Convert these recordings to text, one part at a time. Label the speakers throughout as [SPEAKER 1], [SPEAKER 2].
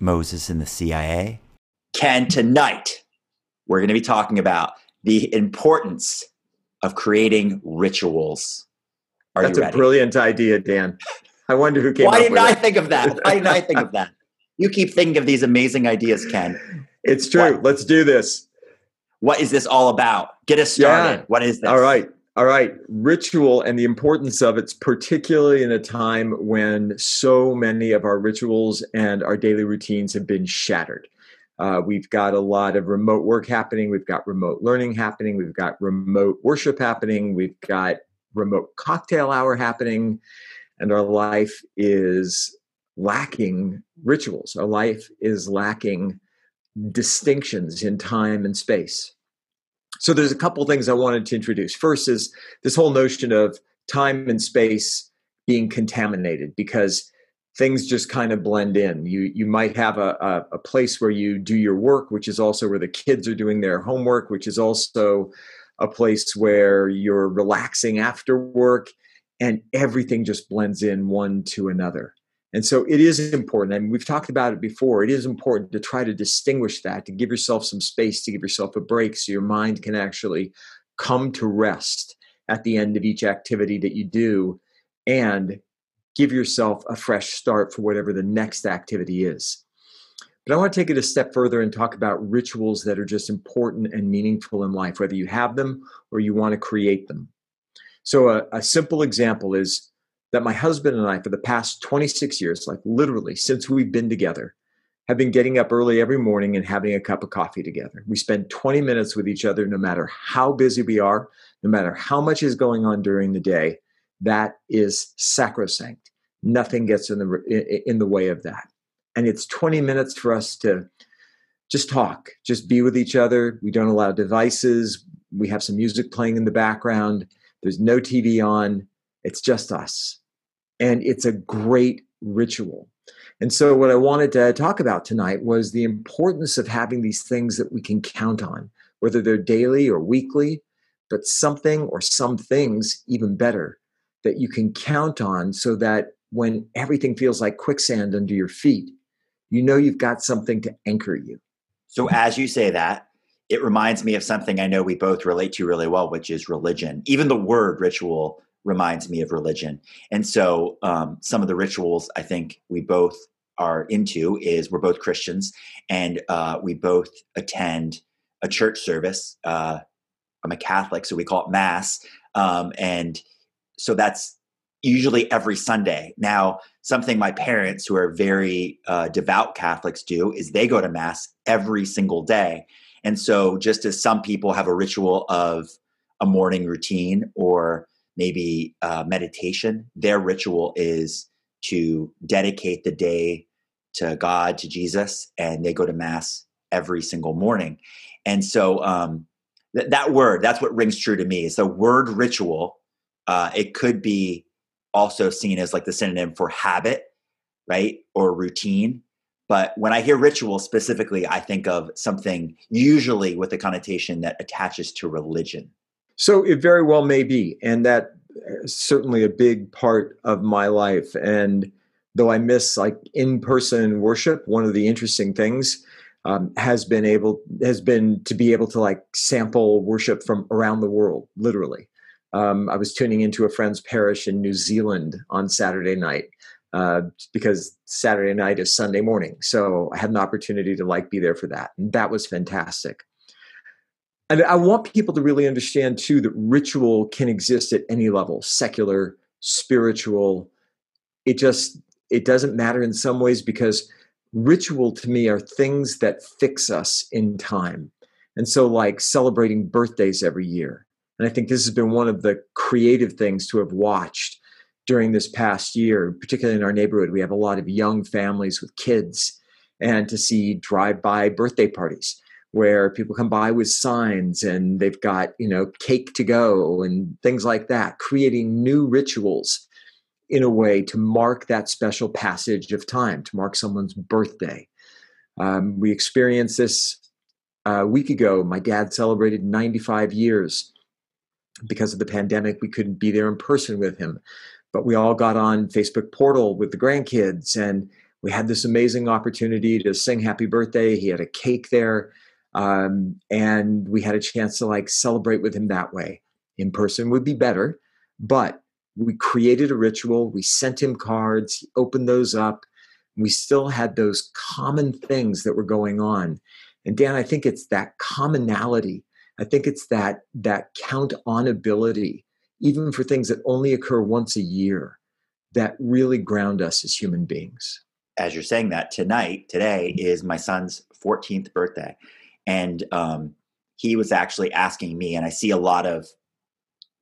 [SPEAKER 1] Moses and the CIA.
[SPEAKER 2] Ken, tonight we're going to be talking about the importance of creating rituals.
[SPEAKER 3] Are That's a brilliant idea, Dan. I wonder who came
[SPEAKER 2] Why
[SPEAKER 3] didn't
[SPEAKER 2] I
[SPEAKER 3] it.
[SPEAKER 2] think of that? Why didn't I think of that? You keep thinking of these amazing ideas, Ken.
[SPEAKER 3] It's true. What? Let's do this.
[SPEAKER 2] What is this all about? Get us started. Yeah. What is this?
[SPEAKER 3] All right. All right. Ritual and the importance of it's particularly in a time when so many of our rituals and our daily routines have been shattered. Uh, we've got a lot of remote work happening. We've got remote learning happening. We've got remote worship happening. We've got remote cocktail hour happening. And our life is lacking rituals. Our life is lacking distinctions in time and space. So there's a couple things I wanted to introduce. First is this whole notion of time and space being contaminated because things just kind of blend in. You you might have a, a, a, place where you do your work, which is also where the kids are doing their homework, which is also a place where you're relaxing after work, and everything just blends in one to another. And so it is important. I mean, we've talked about it before. It is important to try to distinguish that, to give yourself some space, to give yourself a break so your mind can actually come to rest at the end of each activity that you do and give yourself a fresh start for whatever the next activity is. But I want to take it a step further and talk about rituals that are just important and meaningful in life, whether you have them or you want to create them. So, a, a simple example is that my husband and I, for the past 26 years, like literally since we've been together, have been getting up early every morning and having a cup of coffee together. We spend 20 minutes with each other, no matter how busy we are, no matter how much is going on during the day. That is sacrosanct. Nothing gets in the in the way of that. And it's 20 minutes for us to just talk, just be with each other. We don't allow devices. We have some music playing in the background. There's no TV on. It's just us. And it's a great ritual. And so, what I wanted to talk about tonight was the importance of having these things that we can count on, whether they're daily or weekly, but something or some things even better that you can count on so that when everything feels like quicksand under your feet, you know you've got something to anchor you.
[SPEAKER 2] So, as you say that, it reminds me of something I know we both relate to really well, which is religion. Even the word ritual reminds me of religion. And so um, some of the rituals I think we both are into is we're both Christians and uh, we both attend a church service. Uh, I'm a Catholic, so we call it Mass. Um, and so that's usually every Sunday. Now, something my parents, who are very uh, devout Catholics, do is they go to Mass every single day. And so, just as some people have a ritual of a morning routine or maybe uh, meditation. Their ritual is to dedicate the day to God, to Jesus, and they go to Mass every single morning. And so um, th- that word, that's what rings true to me. Is the word ritual. Uh, it could be also seen as like the synonym for habit, right, or routine. But when I hear ritual specifically, I think of something usually with a connotation that attaches to religion.
[SPEAKER 3] So it very well may be, and that is certainly a big part of my life. And though I miss like in-person worship, one of the interesting things um, has been able has been to be able to like sample worship from around the world, literally. Um, I was tuning into a friend's parish in New Zealand on Saturday night uh, because Saturday night is Sunday morning, so I had an opportunity to like be there for that, and that was fantastic and I want people to really understand too that ritual can exist at any level, secular, spiritual. It just it doesn't matter in some ways because ritual to me are things that fix us in time. And so like celebrating birthdays every year. And I think this has been one of the creative things to have watched during this past year, particularly in our neighborhood. We have a lot of young families with kids and to see drive by birthday parties where people come by with signs and they've got you know cake to go and things like that creating new rituals in a way to mark that special passage of time to mark someone's birthday um, we experienced this a week ago my dad celebrated 95 years because of the pandemic we couldn't be there in person with him but we all got on facebook portal with the grandkids and we had this amazing opportunity to sing happy birthday. He had a cake there. Um, and we had a chance to like celebrate with him that way. In person would be better, but we created a ritual. We sent him cards. He opened those up. We still had those common things that were going on. And Dan, I think it's that commonality. I think it's that that count on ability, even for things that only occur once a year, that really ground us as human beings.
[SPEAKER 2] As you're saying that, tonight, today is my son's 14th birthday. And um, he was actually asking me, and I see a lot of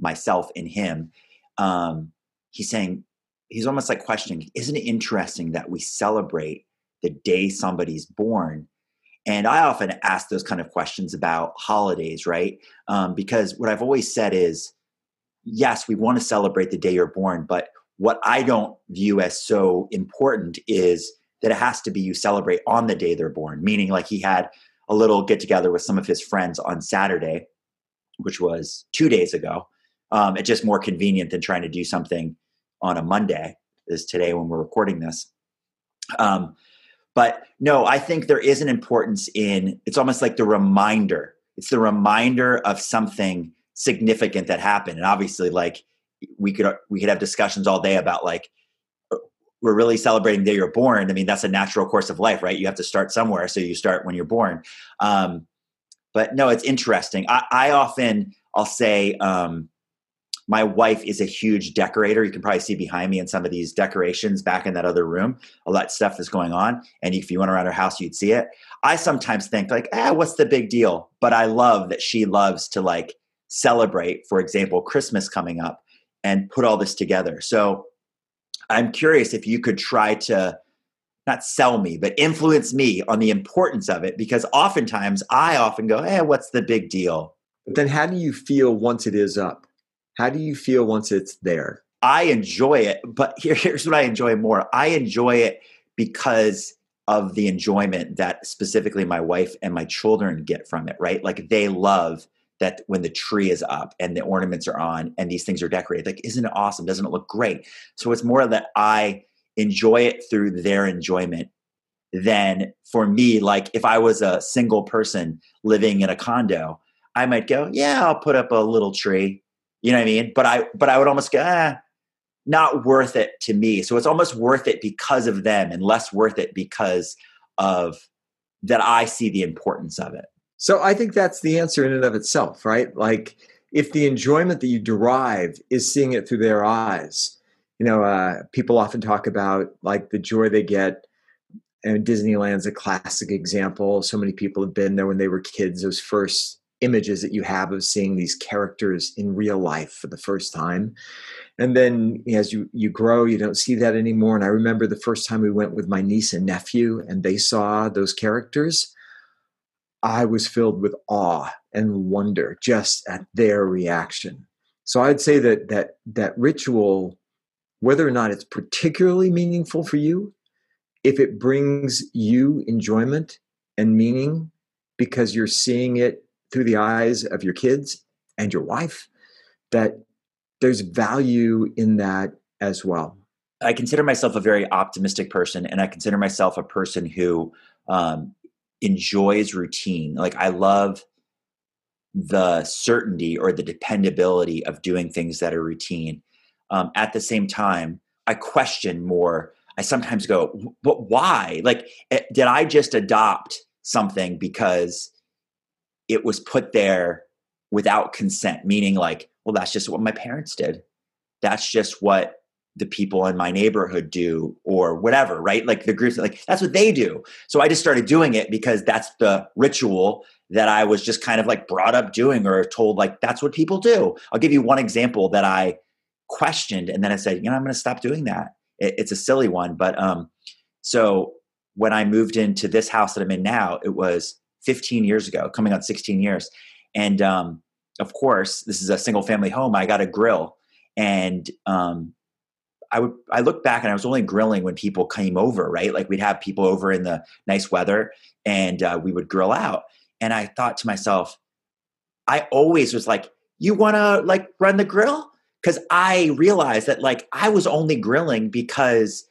[SPEAKER 2] myself in him. Um, he's saying, he's almost like questioning, isn't it interesting that we celebrate the day somebody's born? And I often ask those kind of questions about holidays, right? Um, because what I've always said is, yes, we want to celebrate the day you're born, but what I don't view as so important is that it has to be you celebrate on the day they're born, meaning like he had a little get together with some of his friends on Saturday, which was two days ago. Um, it's just more convenient than trying to do something on a Monday, is today when we're recording this. Um, but no, I think there is an importance in it's almost like the reminder. It's the reminder of something significant that happened. And obviously, like we could we could have discussions all day about like we're really celebrating the day you're born. I mean, that's a natural course of life, right? You have to start somewhere, so you start when you're born. Um, but no, it's interesting. I, I often I'll say um, my wife is a huge decorator. You can probably see behind me in some of these decorations back in that other room. All that stuff is going on. And if you went around her house, you'd see it. I sometimes think like, ah, what's the big deal? But I love that she loves to like celebrate, for example, Christmas coming up and put all this together. So I'm curious if you could try to not sell me, but influence me on the importance of it because oftentimes I often go, hey, what's the big deal?
[SPEAKER 3] But then how do you feel once it is up? How do you feel once it's there?
[SPEAKER 2] I enjoy it, but here, here's what I enjoy more. I enjoy it because of the enjoyment that specifically my wife and my children get from it, right? Like they love that when the tree is up and the ornaments are on and these things are decorated. Like, isn't it awesome? Doesn't it look great? So it's more that I enjoy it through their enjoyment than for me, like if I was a single person living in a condo, I might go, yeah, I'll put up a little tree you know what I mean? But I but I would almost go, ah, not worth it to me. So it's almost worth it because of them and less worth it because of that I see the importance of it.
[SPEAKER 3] So I think that's the answer in and of itself, right? Like if the enjoyment that you derive is seeing it through their eyes, you know, uh, people often talk about like the joy they get. And Disneyland's a classic example. So many people have been there when they were kids. Those first images that you have of seeing these characters in real life for the first time and then as you you grow you don't see that anymore and i remember the first time we went with my niece and nephew and they saw those characters i was filled with awe and wonder just at their reaction so i'd say that that that ritual whether or not it's particularly meaningful for you if it brings you enjoyment and meaning because you're seeing it through the eyes of your kids and your wife, that there's value in that as well.
[SPEAKER 2] I consider myself a very optimistic person, and I consider myself a person who um, enjoys routine. Like, I love the certainty or the dependability of doing things that are routine. Um, at the same time, I question more. I sometimes go, but why? Like, eh, did I just adopt something because it was put there without consent, meaning like, well, that's just what my parents did. That's just what the people in my neighborhood do or whatever, right? Like the groups, like that's what they do. So I just started doing it because that's the ritual that I was just kind of like brought up doing or told like that's what people do. I'll give you one example that I questioned and then I said, you know, I'm going to stop doing that. It, it's a silly one, but um so when I moved into this house that I'm in now, it was 15 years ago, coming on 16 years. And um, of course, this is a single family home. I got a grill, and um, I would I look back and I was only grilling when people came over, right? Like we'd have people over in the nice weather, and uh, we would grill out. And I thought to myself, I always was like, "You want to like run the grill?" Because I realized that like I was only grilling because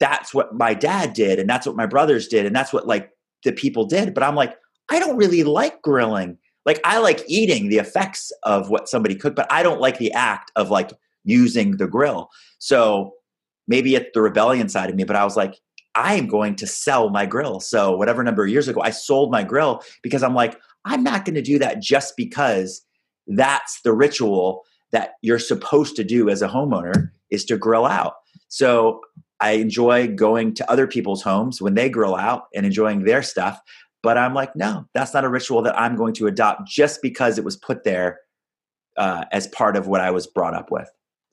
[SPEAKER 2] that's what my dad did and that's what my brothers did and that's what like the people did but i'm like i don't really like grilling like i like eating the effects of what somebody cooked but i don't like the act of like using the grill so maybe it's the rebellion side of me but i was like i am going to sell my grill so whatever number of years ago i sold my grill because i'm like i'm not going to do that just because that's the ritual that you're supposed to do as a homeowner is to grill out so I enjoy going to other people's homes when they grill out and enjoying their stuff. But I'm like, no, that's not a ritual that I'm going to adopt just because it was put there uh, as part of what I was brought up with.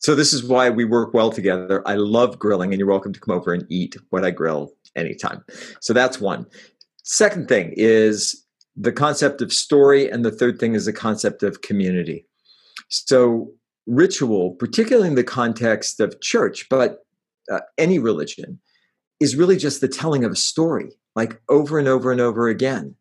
[SPEAKER 3] So this is why we work well together. I love grilling, and you're welcome to come over and eat what I grill anytime. So that's one. Second thing is the concept of story, and the third thing is the concept of community. So ritual, particularly in the context of church, but uh, any religion is really just the telling of a story, like over and over and over again.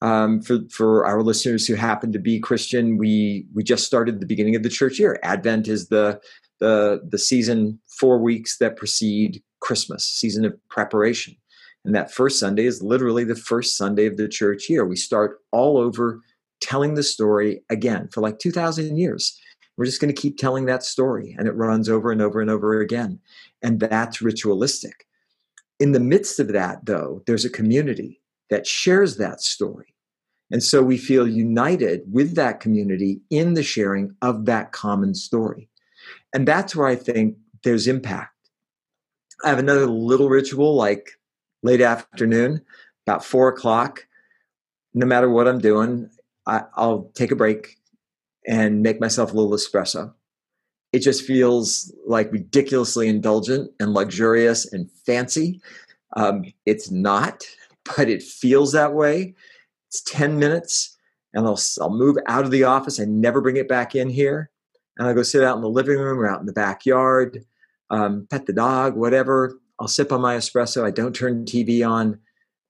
[SPEAKER 3] Um, for for our listeners who happen to be Christian, we we just started the beginning of the church year. Advent is the the the season four weeks that precede Christmas, season of preparation, and that first Sunday is literally the first Sunday of the church year. We start all over telling the story again for like two thousand years. We're just going to keep telling that story, and it runs over and over and over again. And that's ritualistic. In the midst of that, though, there's a community that shares that story. And so we feel united with that community in the sharing of that common story. And that's where I think there's impact. I have another little ritual like late afternoon, about four o'clock. No matter what I'm doing, I, will take a break, and make myself a little espresso. It just feels like ridiculously indulgent and luxurious and fancy. Um, it's not, but it feels that way. It's 10 minutes, and I'll, I'll move out of the office. I never bring it back in here. And I'll go sit out in the living room or out in the backyard, um, pet the dog, whatever. I'll sip on my espresso. I don't turn TV on,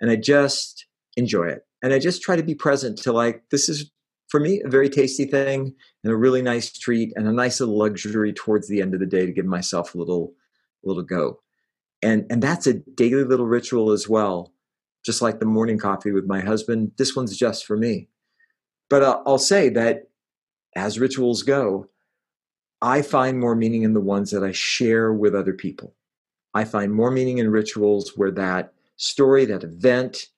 [SPEAKER 3] and I just enjoy it. And I just try to be present to like, this is for me, a very tasty thing and a really nice treat and a nice little luxury towards the end of the day to give myself a little, a little go. And, and that's a daily little ritual as well. Just like the morning coffee with my husband, this one's just for me. But I'll, I'll say that as rituals go, I find more meaning in the ones that I share with other people. I find more meaning in rituals where that story, that event,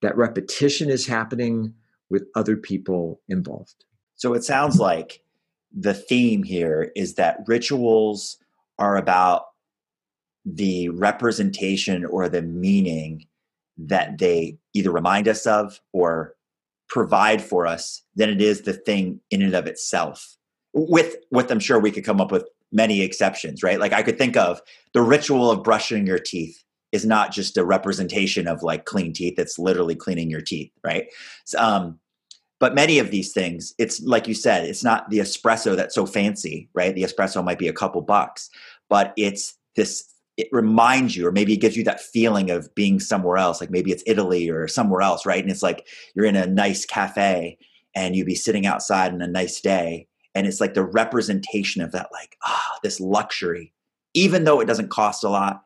[SPEAKER 3] that repetition is happening with other people involved.
[SPEAKER 2] So it sounds like the theme here is that rituals are about the representation or the meaning that they either remind us of or provide for us than it is the thing in and of itself. With with I'm sure we could come up with many exceptions, right? Like I could think of the ritual of brushing your teeth is not just a representation of like clean teeth it's literally cleaning your teeth right? So, um, but many of these things it's like you said it's not the espresso that's so fancy right? The espresso might be a couple bucks but it's this it reminds you or maybe it gives you that feeling of being somewhere else like maybe it's italy or somewhere else right? And it's like you're in a nice cafe and you'd be sitting outside on a nice day and it's like the representation of that like ah this luxury even though it doesn't cost a lot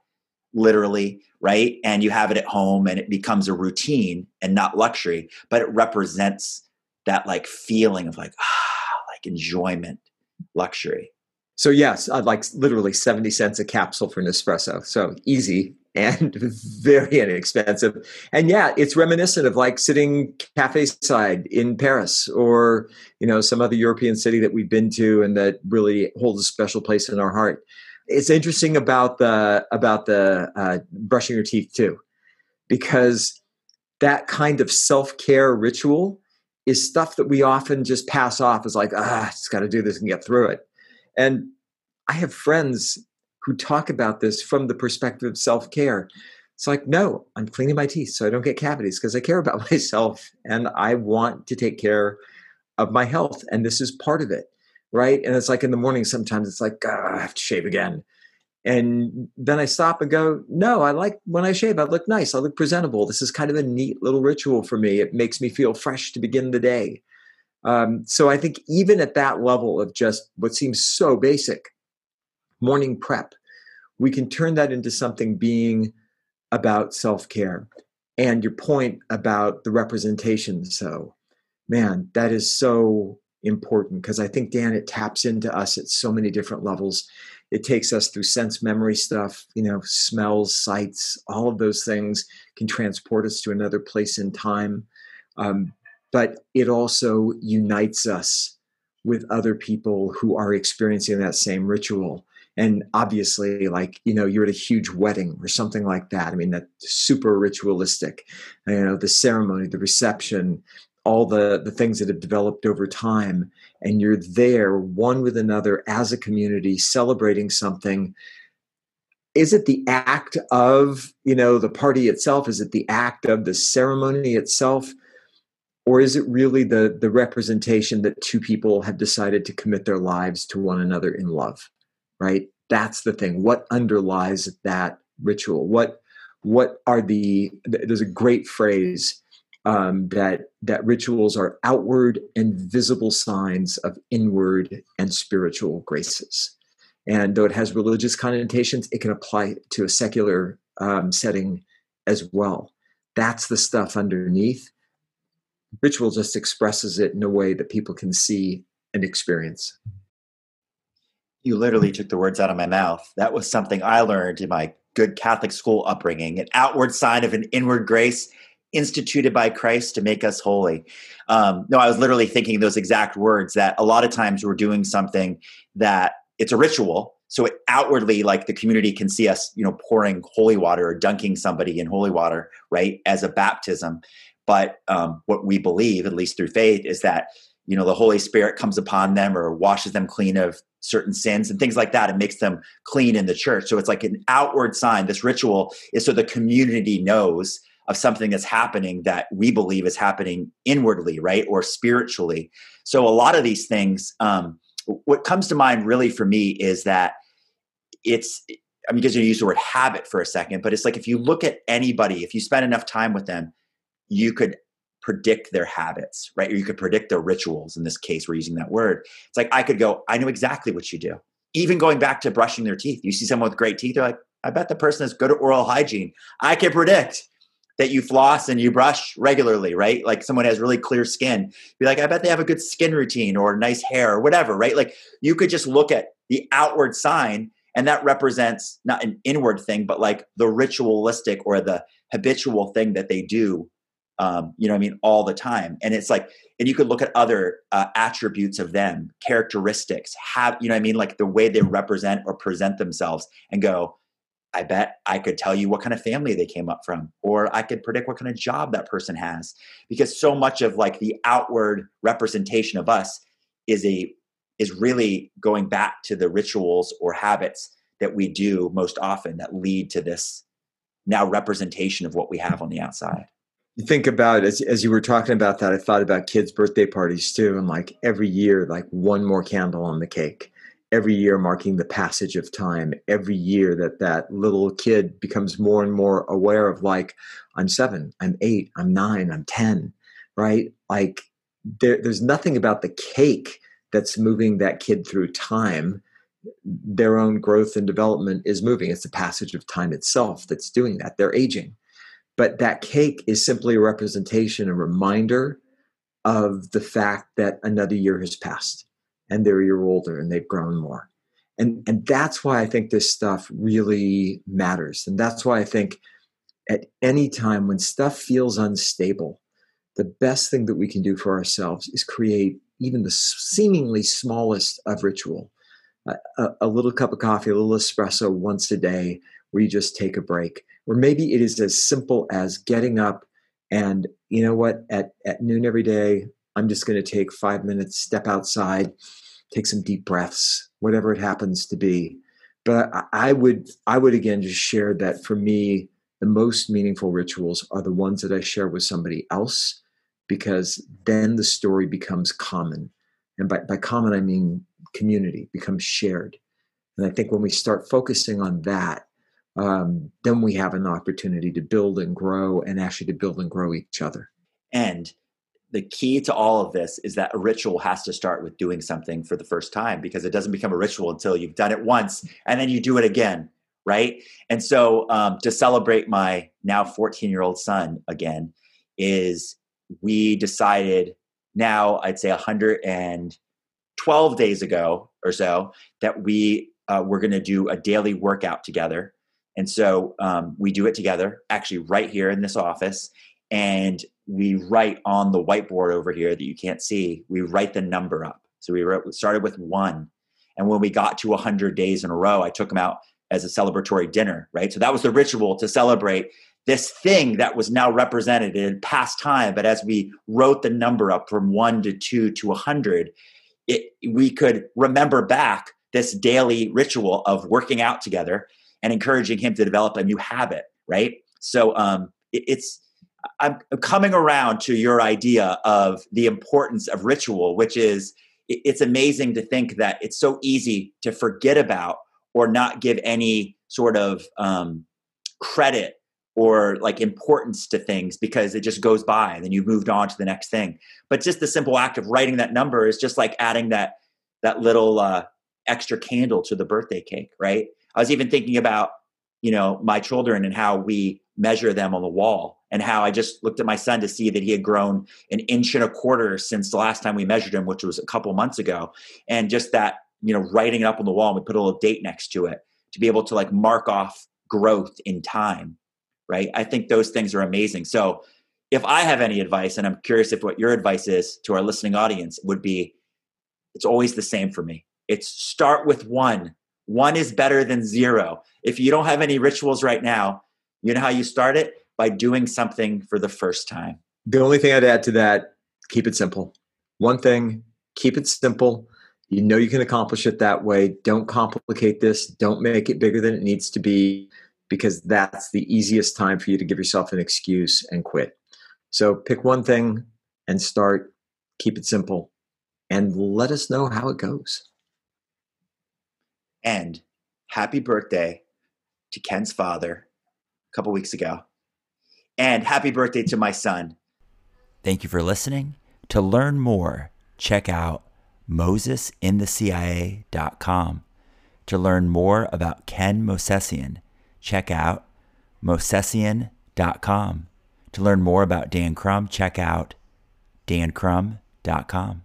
[SPEAKER 2] literally right? And you have it at home and it becomes a routine and not luxury but it represents that like feeling of like ah like enjoyment luxury.
[SPEAKER 3] So yes i'd like literally 70 cents a capsule for an espresso so easy and very inexpensive and yeah it's reminiscent of like sitting cafe side in paris or you know some other european city that we've been to and that really holds a special place in our heart it's interesting about the about the uh, brushing your teeth too because that kind of self-care ritual is stuff that we often just pass off as like, ah, just got to do this and get through it. And I have friends who talk about this from the perspective of self care. It's like, no, I'm cleaning my teeth so I don't get cavities because I care about myself and I want to take care of my health. And this is part of it. Right. And it's like in the morning, sometimes it's like, I have to shave again. And then I stop and go, no, I like when I shave, I look nice. I look presentable. This is kind of a neat little ritual for me. It makes me feel fresh to begin the day. Um, so I think even at that level of just what seems so basic, morning prep, we can turn that into something being about self care. And your point about the representation, so man, that is so important because I think, Dan, it taps into us at so many different levels. It takes us through sense memory stuff, you know, smells, sights, all of those things can transport us to another place in time. Um, but it also unites us with other people who are experiencing that same ritual. And obviously, like, you know, you're at a huge wedding or something like that. I mean, that super ritualistic. You know, the ceremony, the reception, all the the things that have developed over time and you're there one with another as a community celebrating something is it the act of you know the party itself is it the act of the ceremony itself or is it really the the representation that two people have decided to commit their lives to one another in love right that's the thing what underlies that ritual what what are the there's a great phrase um, that that rituals are outward and visible signs of inward and spiritual graces. And though it has religious connotations, it can apply to a secular um, setting as well. That's the stuff underneath. Ritual just expresses it in a way that people can see and experience.
[SPEAKER 2] You literally took the words out of my mouth. That was something I learned in my good Catholic school upbringing an outward sign of an inward grace instituted by Christ to make us holy. Um, no, I was literally thinking those exact words that a lot of times we're doing something that it's a ritual. So it outwardly, like the community can see us, you know, pouring holy water or dunking somebody in holy water, right, as a baptism. But um, what we believe, at least through faith, is that you know the Holy Spirit comes upon them or washes them clean of certain sins and things like that and makes them clean in the church. So it's like an outward sign. This ritual is so the community knows of something that's happening that we believe is happening inwardly, right, or spiritually. So a lot of these things, um, what comes to mind really for me is that it's. I mean, because you use the word habit for a second, but it's like if you look at anybody, if you spend enough time with them, you could predict their habits, right? Or you could predict their rituals. In this case, we're using that word. It's like I could go, I know exactly what you do. Even going back to brushing their teeth, you see someone with great teeth, they're like, I bet the person has good oral hygiene. I can predict that you floss and you brush regularly, right? Like someone has really clear skin. Be like, I bet they have a good skin routine or nice hair or whatever, right? Like you could just look at the outward sign and that represents not an inward thing, but like the ritualistic or the habitual thing that they do. Um, you know I mean? All the time. And it's like, and you could look at other uh, attributes of them, characteristics, have, you know I mean? Like the way they represent or present themselves and go, I bet I could tell you what kind of family they came up from, or I could predict what kind of job that person has. Because so much of like the outward representation of us is a is really going back to the rituals or habits that we do most often that lead to this now representation of what we have on the outside.
[SPEAKER 3] Think about as as you were talking about that, I thought about kids' birthday parties too, and like every year, like one more candle on the cake. Every year marking the passage of time. Every year that that little kid becomes more and more aware of like i'm seven i'm eight i'm nine i'm ten right? Like there, there's nothing about the cake that's moving that kid through time. Their own growth and development is moving. It's the passage of time itself that's doing that. They're aging but that cake is simply a representation a reminder of the fact that another year has passed and they're a year older and they've grown more. And, and that's why I think this stuff really matters. And that's why I think at any time when stuff feels unstable, the best thing that we can do for ourselves is create even the seemingly smallest of ritual a, a, little cup of coffee, a little espresso once a day where you just take a break. Or maybe it is as simple as getting up and, you know what, at, at noon every day, I'm just going to take five minutes, step outside, take some deep breaths, whatever it happens to be. But I would, I would again just share that for me, the most meaningful rituals are the ones that I share with somebody else, because then the story becomes common. And by, by common, I mean community becomes shared. And I think when we start focusing on that, um, then we have an opportunity to build and grow and actually to build and grow each other.
[SPEAKER 2] And the key to all of this is that a ritual has to start with doing something for the first time because it doesn't become a ritual until you've done it once and then you do it again right? And so um, to celebrate my now 14 year old son again, is we decided now, I'd say 112 days ago or so, that we uh, were going to do a daily workout together. And so um, we do it together, actually, right here in this office. And we write on the whiteboard over here that you can't see, we write the number up. So we, wrote, started with one. And when we got to 100 days in a row, I took them out as a celebratory dinner, right? So that was the ritual to celebrate this thing that was now represented in past time. But as we wrote the number up from one to two to 100, it, we could remember back this daily ritual of working out together and encouraging him to develop a new habit, right? So um, it, it's, I'm coming around to your idea of the importance of ritual, which is it's amazing to think that it's so easy to forget about or not give any sort of um, credit or like importance to things because it just goes by and then you've moved on to the next thing but just the simple act of writing that number is just like adding that that little uh, extra candle to the birthday cake right i was even thinking about you know my children and how we measure them on the wall and how i just looked at my son to see that he had grown an inch and a quarter since the last time we measured him which was a couple months ago. And just that you know writing it up on the wall and we put a little date next to it to be able to like mark off growth in time right? I think those things are amazing. So if i have any advice and i'm curious if what your advice is to our listening audience would be it's always the same for me. It's start with one one is better than zero if you don't have any rituals right now you know how you start it by doing something for the first time
[SPEAKER 3] the only thing i'd add to that keep it simple one thing keep it simple you know you can accomplish it that way. Don't complicate this. Don't make it bigger than it needs to be because that's the easiest time for you to give yourself an excuse and quit. So pick one thing and start. Keep it simple and let us know how it goes.
[SPEAKER 2] And happy birthday to Ken's father a couple weeks ago. And happy birthday to my son.
[SPEAKER 1] Thank you for listening. To learn more, check out mosesinthecia.com. To learn more about Ken Mosesian, check out mosesian.com. To learn more about Dan Crum, check out dancrum.com.